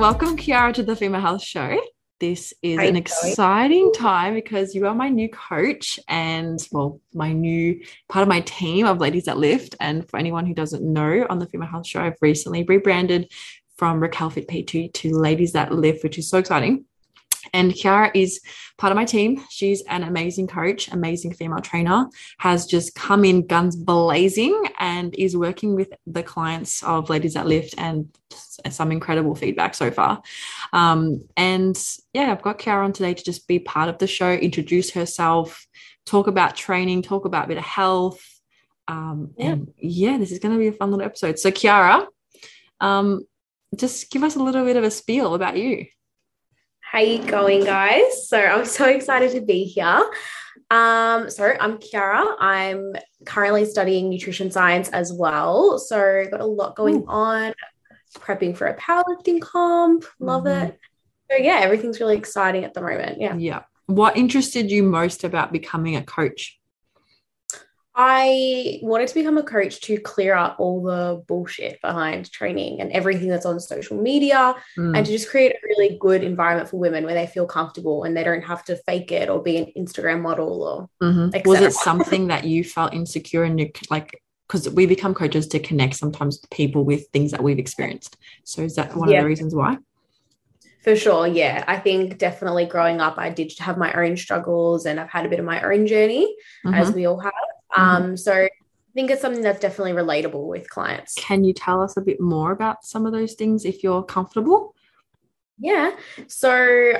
Welcome, Kiara, to the Female Health Show. This is Hi, an exciting time because you are my new coach and, well, my new part of my team of Ladies That Lift. And for anyone who doesn't know, on the Female Health Show, I've recently rebranded from Raquel Fit PT to Ladies That Lift, which is so exciting. And Kiara is part of my team. She's an amazing coach, amazing female trainer, has just come in guns blazing and is working with the clients of Ladies That Lift and some incredible feedback so far. Um, and yeah, I've got Kiara on today to just be part of the show, introduce herself, talk about training, talk about a bit of health. Um, Yeah. And yeah, this is going to be a fun little episode. So, Kiara, um, just give us a little bit of a spiel about you. How you going, guys? So I'm so excited to be here. Um, so I'm Kiara. I'm currently studying nutrition science as well. So got a lot going Ooh. on. Prepping for a powerlifting comp. Love Mhm. it. So yeah, everything's really exciting at the moment. Yeah. Yeah. What interested you most about becoming a coach? I wanted to become a coach to clear up all the bullshit behind training and everything that's on social media Mm, and to just create a really good environment for women where they feel comfortable and they don't have to fake it or be an Instagram model or mhm. Was it something that you felt insecure and you like because we become coaches to connect sometimes people with things that we've experienced. So is that one of the reasons why? For sure, yeah. I think definitely growing up, I did have my own struggles and I've had a bit of my own journey, as Mhm. we all have. Mhm. Um, so I think it's something that's definitely relatable with clients. Can you tell us a bit more about some of those things if you're comfortable? Yeah. So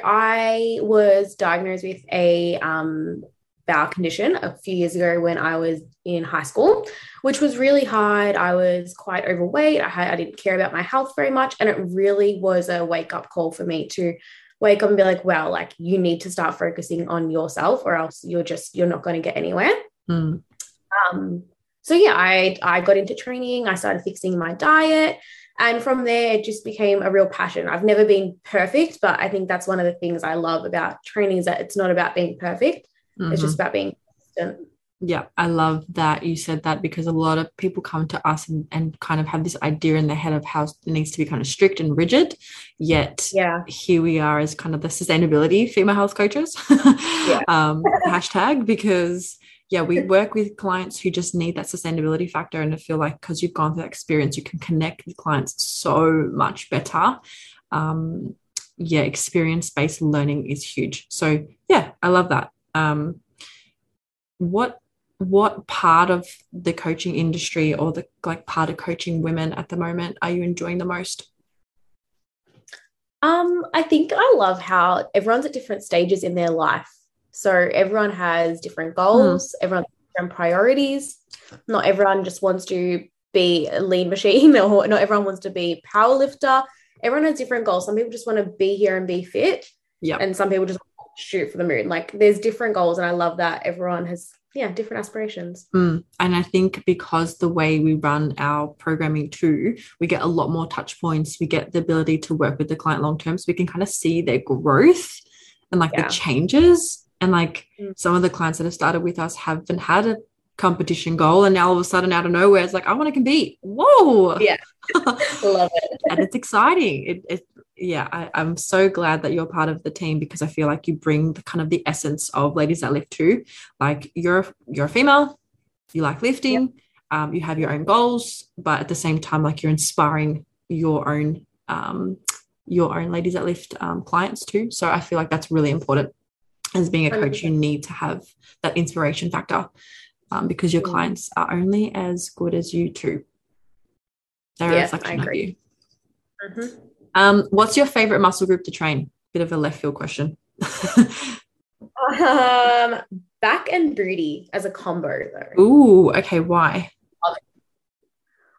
I was diagnosed with a um, bowel condition a few years ago when I was in high school, which was really hard. I was quite overweight. I had I didn't care about my health very much, and it really was a wake up call for me to wake up and be like, "Wow, like you need to start focusing on yourself, or else you're just you're not going to get anywhere." Mm, um, so yeah, I I got into training. I started fixing my diet, and from there it just became a real passion. I've never been perfect, but I think that's one of the things I love about training is that it's not about being perfect. It's mhm. just about being consistent. Yeah, I love that you said that because a lot of people come to us and, and kind of have this idea in their head of how it needs to be kind of strict and rigid. Yet Yeah, here we are as kind of the sustainability female health coaches um, hashtag because yeah we work with clients who just need that sustainability factor and I feel like because you've gone through that experience you can connect with clients so much better. Um, yeah experience-based learning is huge. So yeah I love that. Um, what what part of the coaching industry or the like part of coaching women at the moment are you enjoying the most? Um, I think I love how everyone's at different stages in their life. So everyone has different goals, everyone has different priorities. Not everyone just wants to be a lean machine or not everyone wants to be a power lifter. Everyone has different goals. Some people just want to be here and be fit, yeah and some people just shoot for the moon. Like there's different goals, and I love that everyone has yeah different aspirations. Mm. And I think because the way we run our programming too, we get a lot more touch points. We get the ability to work with the client long term. So we can kind of see their growth and like Yeah. the changes. And like Mm. some of the clients that have started with us haven't had a competition goal. And now all of a sudden out of nowhere, it's like, I want to compete. Whoa. Yeah. love it. and it's exciting. It, it yeah, I, I'm so glad that you're part of the team because I feel like you bring the kind of the essence of ladies that lift too. Like you're you're a female, you like lifting, um, you have your own goals, but at the same time, like you're inspiring your own um your own ladies that lift um, clients too. So I feel like that's really important. As being a coach, you 100%. need to have that inspiration factor um, because your Mm. clients are only as good as you too. They're a Yeah, I reflection of agree. you. Mhm. Um, what's your favorite muscle group to train? Bit of a left field question. Um, back and booty as a combo though. Ooh, okay. Why?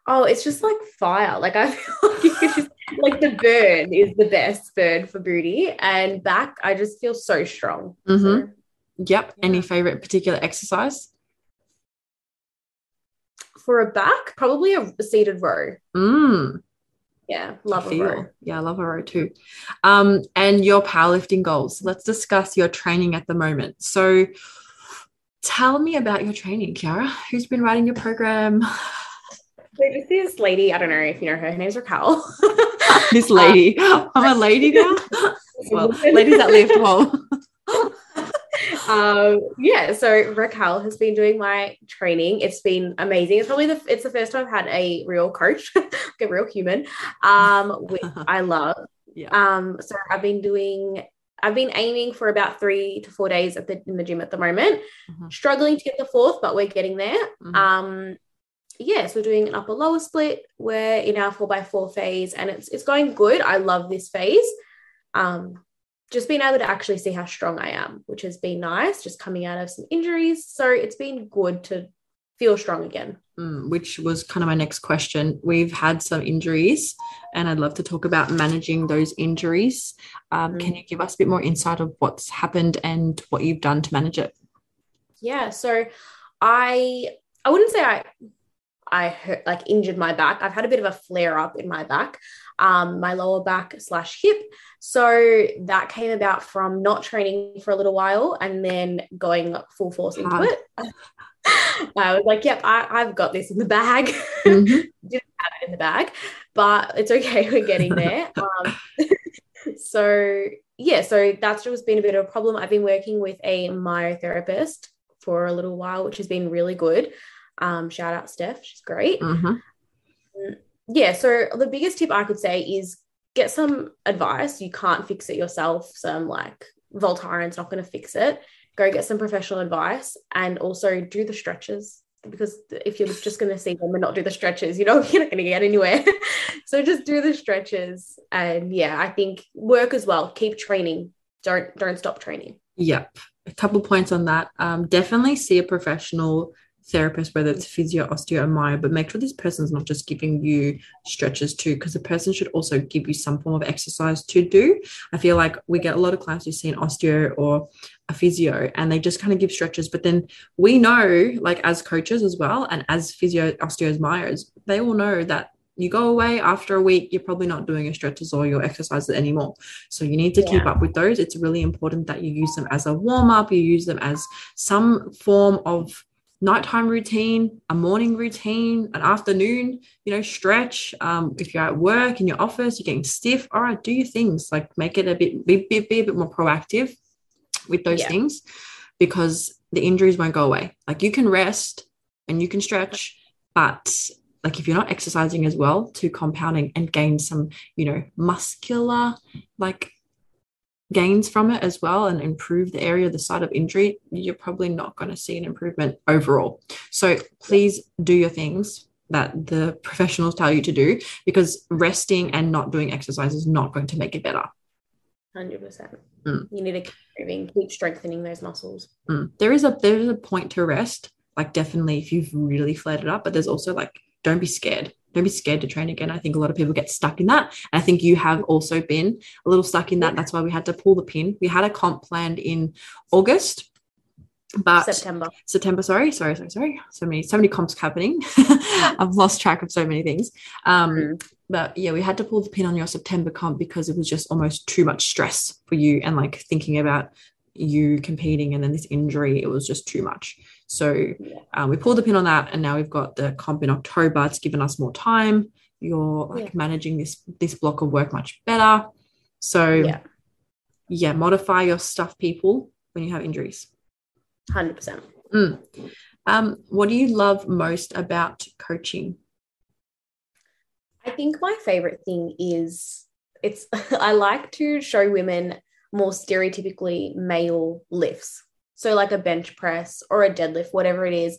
Oh, it's just like fire. Like I feel like just like the burn is the best burn for booty, and back I just feel so strong. So, Mhm. Yep. Any favorite particular exercise? for a back, probably a seated row. Mm, Yeah, love a row. Yeah, I love a row too. Um, and your powerlifting goals. Let's discuss your training at the moment. So, tell me about your training, Kiara. Who's been writing your program? This lady, I don't know if you know her, her name's Raquel. this lady. I'm a lady now. well, ladies that lift. Well. um, yeah, so Raquel has been doing my training. It's been amazing. It's probably the it's the first time I've had a real coach, like a real human, um, which I love. Yeah. Um, so I've been doing I've been aiming for about three to four days at the in the gym at the moment. Mhm. Struggling to get the fourth, but we're getting there. Mhm. Um, yes, we're doing an upper lower split. We're in our four by four phase, and it's it's going good. I love this phase. Um, just being able to actually see how strong I am, which has been nice. Just coming out of some injuries, so it's been good to feel strong again. Mm, which was kind of my next question. We've had some injuries, and I'd love to talk about managing those injuries. Um, Mhm. Can you give us a bit more insight of what's happened and what you've done to manage it? Yeah, so I I wouldn't say I I hurt like injured my back. I've had a bit of a flare up in my back, um, my lower back slash hip. So that came about from not training for a little while and then going full force into Hard. it. I was like, yep, I, I've got this in the bag. Mhm. Didn't have it in the bag, but it's okay. We're getting there. Um, so yeah, so that's just been a bit of a problem. I've been working with a myotherapist for a little while, which has been really good. Um, shout out Steph, she's great. Mhm. Yeah, so the biggest tip I could say is get some advice. You can't fix it yourself. Some like Voltaren's not going to fix it. Go get some professional advice and also do the stretches because if you're just going to see them and not do the stretches, you know, you're not going to get anywhere. so just do the stretches and yeah, I think work as well. Keep training. Don't don't stop training. Yep. A couple points on that. Um, definitely see a professional therapist, whether it's physio, osteo, or myo, but make sure this person's not just giving you stretches too, because the person should also give you some form of exercise to do. I feel like we get a lot of clients who see an osteo or a physio and they just kind of give stretches, but then we know, like as coaches as well, and as physio, osteos, myos, they all know that you go away after a week, you're probably not doing your stretches or your exercises anymore. So you need to keep up with those. It's really important that you use them as a warm up, you use them as some form of nighttime routine, a morning routine, an afternoon, you know, stretch. Um, if you're at work in your office, you're getting stiff, all right, do your things. Like make it a bit, be, be, be a bit more proactive with those Yeah. things because the injuries won't go away. Like you can rest and you can stretch, but like if you're not exercising as well to compounding and gain some, you know, muscular like gains from it as well and improve the area, the site of injury, you're probably not going to see an improvement overall. So please do your things that the professionals tell you to do because resting and not doing exercise is not going to make it better. Hundred percent. Mm. You need to keep moving, keep strengthening those muscles. Mm. There is a there is a point to rest, like definitely if you've really flared it up, but there's also like don't be scared. Don't be scared to train again. I think a lot of people get stuck in that. And I think you have also been a little stuck in that. That's why we had to pull the pin. We had a comp planned in August, but September. September, sorry, sorry, sorry, sorry. So many, so many comps happening. I've lost track of so many things. Um, Mm. but yeah, we had to pull the pin on your September comp because it was just almost too much stress for you and like thinking about you competing and then this injury, it was just too much. So um, we pulled the pin on that, and now we've got the comp in October. It's given us more time. You're like Yeah. managing this this block of work much better. So Yeah, yeah, modify your stuff, people, when you have injuries. hundred percent. Mm. Um, what do you love most about coaching? I think my favorite thing is it's I like to show women more stereotypically male lifts. So like a bench press or a deadlift, whatever it is,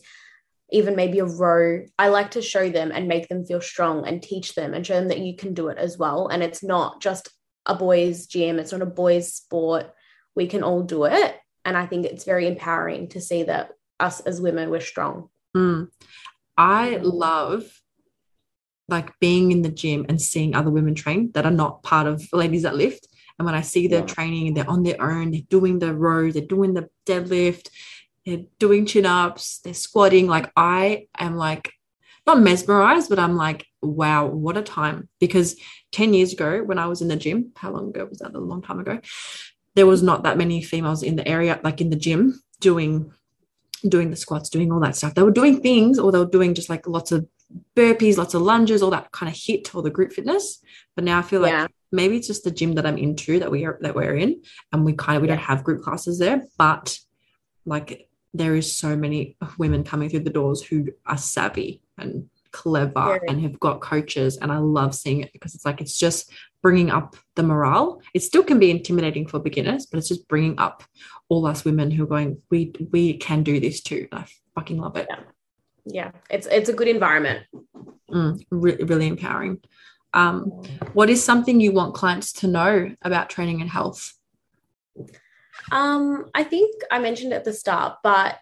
even maybe a row. I like to show them and make them feel strong and teach them and show them that you can do it as well. And it's not just a boys' gym, it's not a boys' sport. We can all do it. And I think it's very empowering to see that us as women, we're strong. Mm. I love like being in the gym and seeing other women train that are not part of ladies that lift. And when I see their Yeah. training, they're on their own, they're doing the row, they're doing the deadlift, they're doing chin ups, they're squatting. Like I am like not mesmerized, but I'm like, wow, what a time. Because 10 years ago, when I was in the gym, how long ago was that? A long time ago. There was not that many females in the area, like in the gym, doing doing the squats, doing all that stuff. They were doing things or they were doing just like lots of burpees, lots of lunges, all that kind of HIIT, all the group fitness. But now I feel like Yeah. Maybe it's just the gym that I'm into that we are that we're in, and we kind of we don't have group classes there, but like there is so many women coming through the doors who are savvy and clever Very. and have got coaches and I love seeing it because it's like it's just bringing up the morale. It still can be intimidating for beginners, but it's just bringing up all us women who are going we we can do this too. I fucking love it. Yeah. It's it's a good environment. Mm, re- really empowering. Um, what is something you want clients to know about training and health? Um, I think I mentioned at the start, but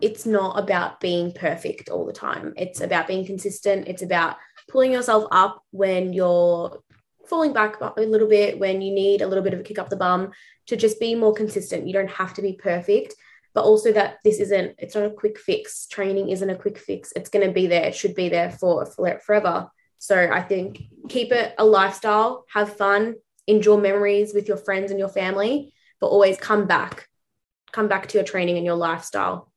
it's not about being perfect all the time. It's about being consistent. It's about pulling yourself up when you're falling back a little bit, when you need a little bit of a kick up the bum, to just be more consistent. You don't have to be perfect, but also that this isn't, it's not a quick fix. Training isn't a quick fix. It's going to be there. It should be there for, for forever. So I think keep it a lifestyle, have fun, enjoy memories with your friends and your family, but always come back, come back to your training and your lifestyle.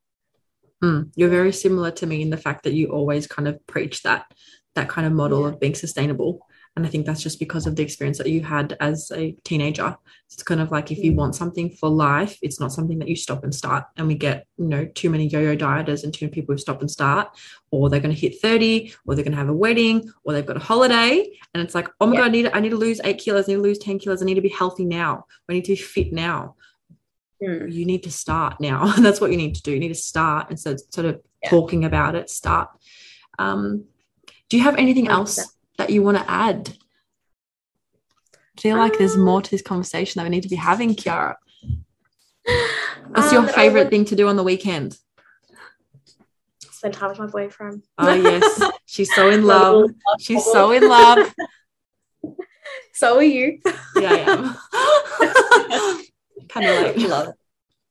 Mm, you're very similar to me in the fact that you always kind of preach that that kind of model Yeah. of being sustainable. And I think that's just because of the experience that you had as a teenager. It's kind of like if you want something for life, it's not something that you stop and start. And we get, you know, too many yo-yo dieters and too many people who stop and start, or they're going to hit 30, or they're going to have a wedding, or they've got a holiday. And it's like, oh my Yeah. God, I need, I need to lose eight kilos, I need to lose 10 kilos, I need to be healthy now. I need to be fit now. Mm. you need to start now. That's what you need to do. You need to start instead of sort of Yeah. talking about it. Start. Um, do you have anything else 100%. That you want to add? I feel like there's more to this conversation that we need to be having, Kiara. What's your Um, favorite would thing to do on the weekend? Spend time with my boyfriend. Oh yes, she's so in love. She's so in love. So are you. Yeah, I am. kind of like Love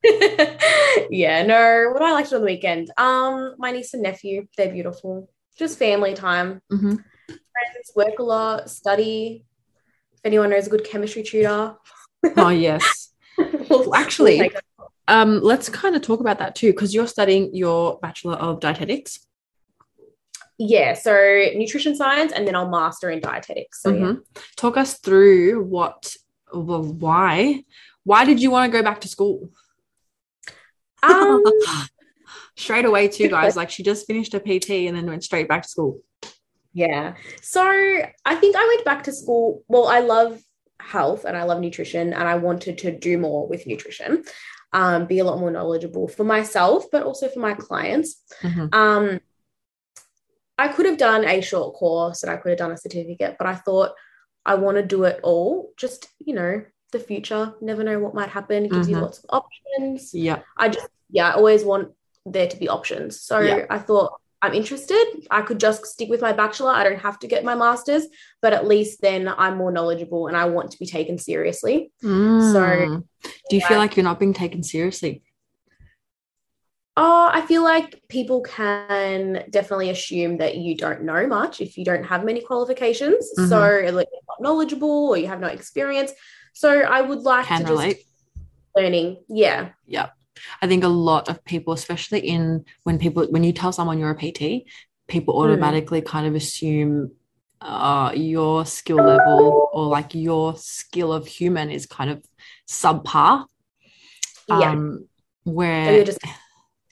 it. yeah, no, what do I like to do on the weekend? Um, my niece and nephew, they're beautiful. Just family time. Mhm. Friends, work a lot, study. If anyone knows a good chemistry tutor. Oh yes. we'll- actually- we'll take it. Um, let's kind of talk about that too, because you're studying your Bachelor of Dietetics. yeah, so nutrition science and then I'll master in dietetics. So yeah. Mhm. Talk us through what, well, why, why did you want to go back to school? Um, straight away, too, guys. Like she just finished a PT and then went straight back to school. Yeah. So I think I went back to school. Well, I love health and I love nutrition, and I wanted to do more with nutrition, um, be a lot more knowledgeable for myself, but also for my clients. Mhm. Um, I could have done a short course and I could have done a certificate, but I thought I want to do it all. Just, you know, the future, never know what might happen. It gives Mhm. you lots of options. Yeah. I just, yeah, I always want there to be options. So Yeah. I thought I'm interested. I could just stick with my bachelor. I don't have to get my master's, but at least then I'm more knowledgeable and I want to be taken seriously. Mm. do you feel like you're not being taken seriously? Oh, I feel like people can definitely assume that you don't know much if you don't have many qualifications. Mhm. So like, you're not knowledgeable or you have no experience. So I would like Can to relate. just learning. Yeah. Yeah. I think a lot of people, especially in when people, when you tell someone you're a PT, people Mm. automatically kind of assume uh, your skill level or like your skill of human is kind of subpar. Yeah. Um, So where you're just yeah,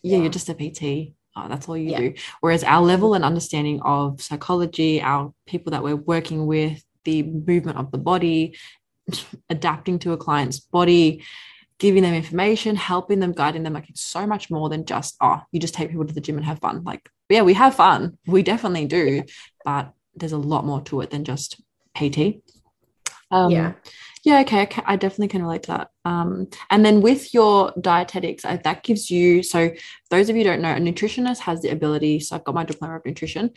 yeah. you're just a PT. Oh, that's all you Yeah. do. Whereas our level and understanding of psychology, our people that we're working with, the movement of the body, adapting to a client's body, giving them information, helping them, guiding them, like it's so much more than just, oh, you just take people to the gym and have fun. Like, yeah, we have fun. We definitely do. But there's a lot more to it than just PT. Um, yeah. yeah, okay, okay, I definitely can relate to that. Um, and then with your dietetics, uh, that gives you so those of you who don't know, a nutritionist has the ability. So I've got my diploma of nutrition,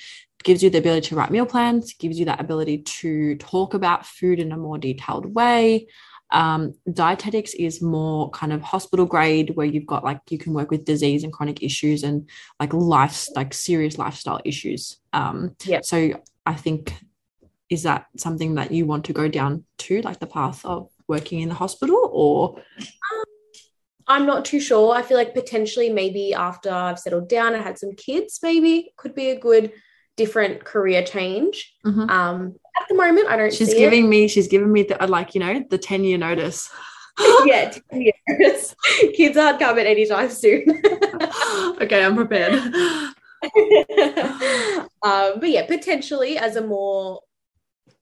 gives you the ability to write meal plans, gives you that ability to talk about food in a more detailed way. Um, dietetics is more kind of hospital grade where you've got like you can work with disease and chronic issues and like life like serious lifestyle issues. Um, Yeah. So I think is that something that you want to go down to like the path of working in the hospital or I'm not too sure. I feel like potentially maybe after I've settled down and had some kids, maybe could be a good different career change. Mhm. Um, at the moment, I don't. She's giving me, she's giving me the like, you know, the 10 year notice. yeah, 10 years. Kids aren't coming anytime soon. okay, I'm prepared. um, but yeah, potentially as a more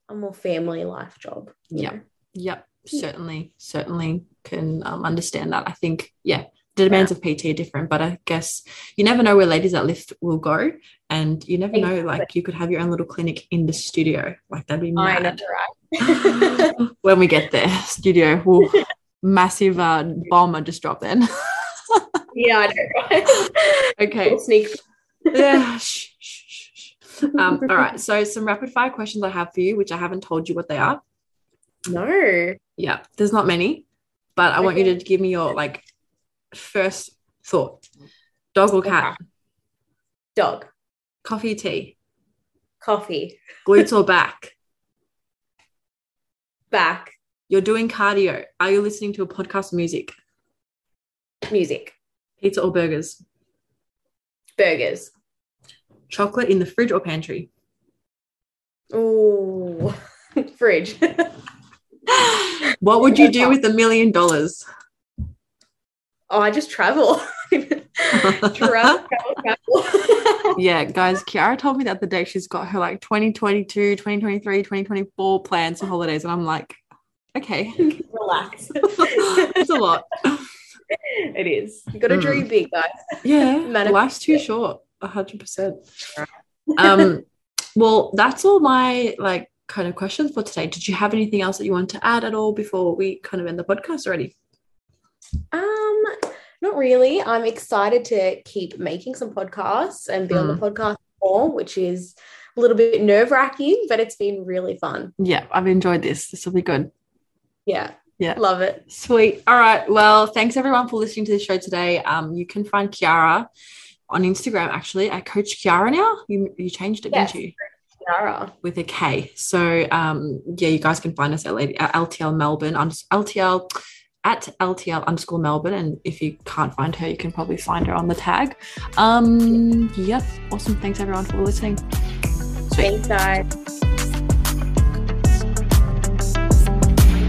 a more family life job. Yep. know. Yep, certainly, certainly can um, understand that. I think, yeah, the demands of PT are different, but I guess you never know where ladies that lift will go, and you never know, like you could have your own little clinic in the studio, like that'd be I know, right? when we get there, studio, will massive uh, bomber just drop then. yeah, I know, okay, Little sneak. yeah. shh, shh, shh. Um, all right, so some rapid fire questions I have for you, which I haven't told you what they are. No. Yeah, there's not many, but I want you to give me your like first thought. Dog or cat? Dog. Coffee or tea? Coffee. Glutes or back? Back. You're doing cardio. Are you listening to a podcast music? Music. Pizza or burgers? Burgers. Chocolate in the fridge or pantry? Ooh. Fridge. What would you do with a million dollars? Oh, I just travel. travel, travel, travel. Yeah, guys, Kiara told me the other day she's got her like 2022, 2023, 2024 plans for holidays. And I'm like, okay, Relax. it's a lot. it is. You got to Mm. dream big, guys. Yeah, life's too short. A hundred percent. Um, well, that's all my like kind of questions for today. Did you have anything else that you want to add at all before we kind of end the podcast already? Um, not really. I'm excited to keep making some podcasts and be on the podcast more, which is a little bit nerve wracking, but it's been really fun. Yeah, I've enjoyed this. This will be good. Yeah. Yeah. Love it. Sweet. All right. Well, thanks everyone for listening to the show today. Um, you can find Kiara on Instagram actually at Coach Kiara now. You you changed it, Yes. didn't you? Kiara. With a K. So um, yeah, you guys can find us at, at LTL Melbourne on LTL at LTL underscore Melbourne. And if you can't find her, you can probably find her on the tag. Um, yep. Awesome. Thanks everyone for listening. Sweet. Thanks, guys.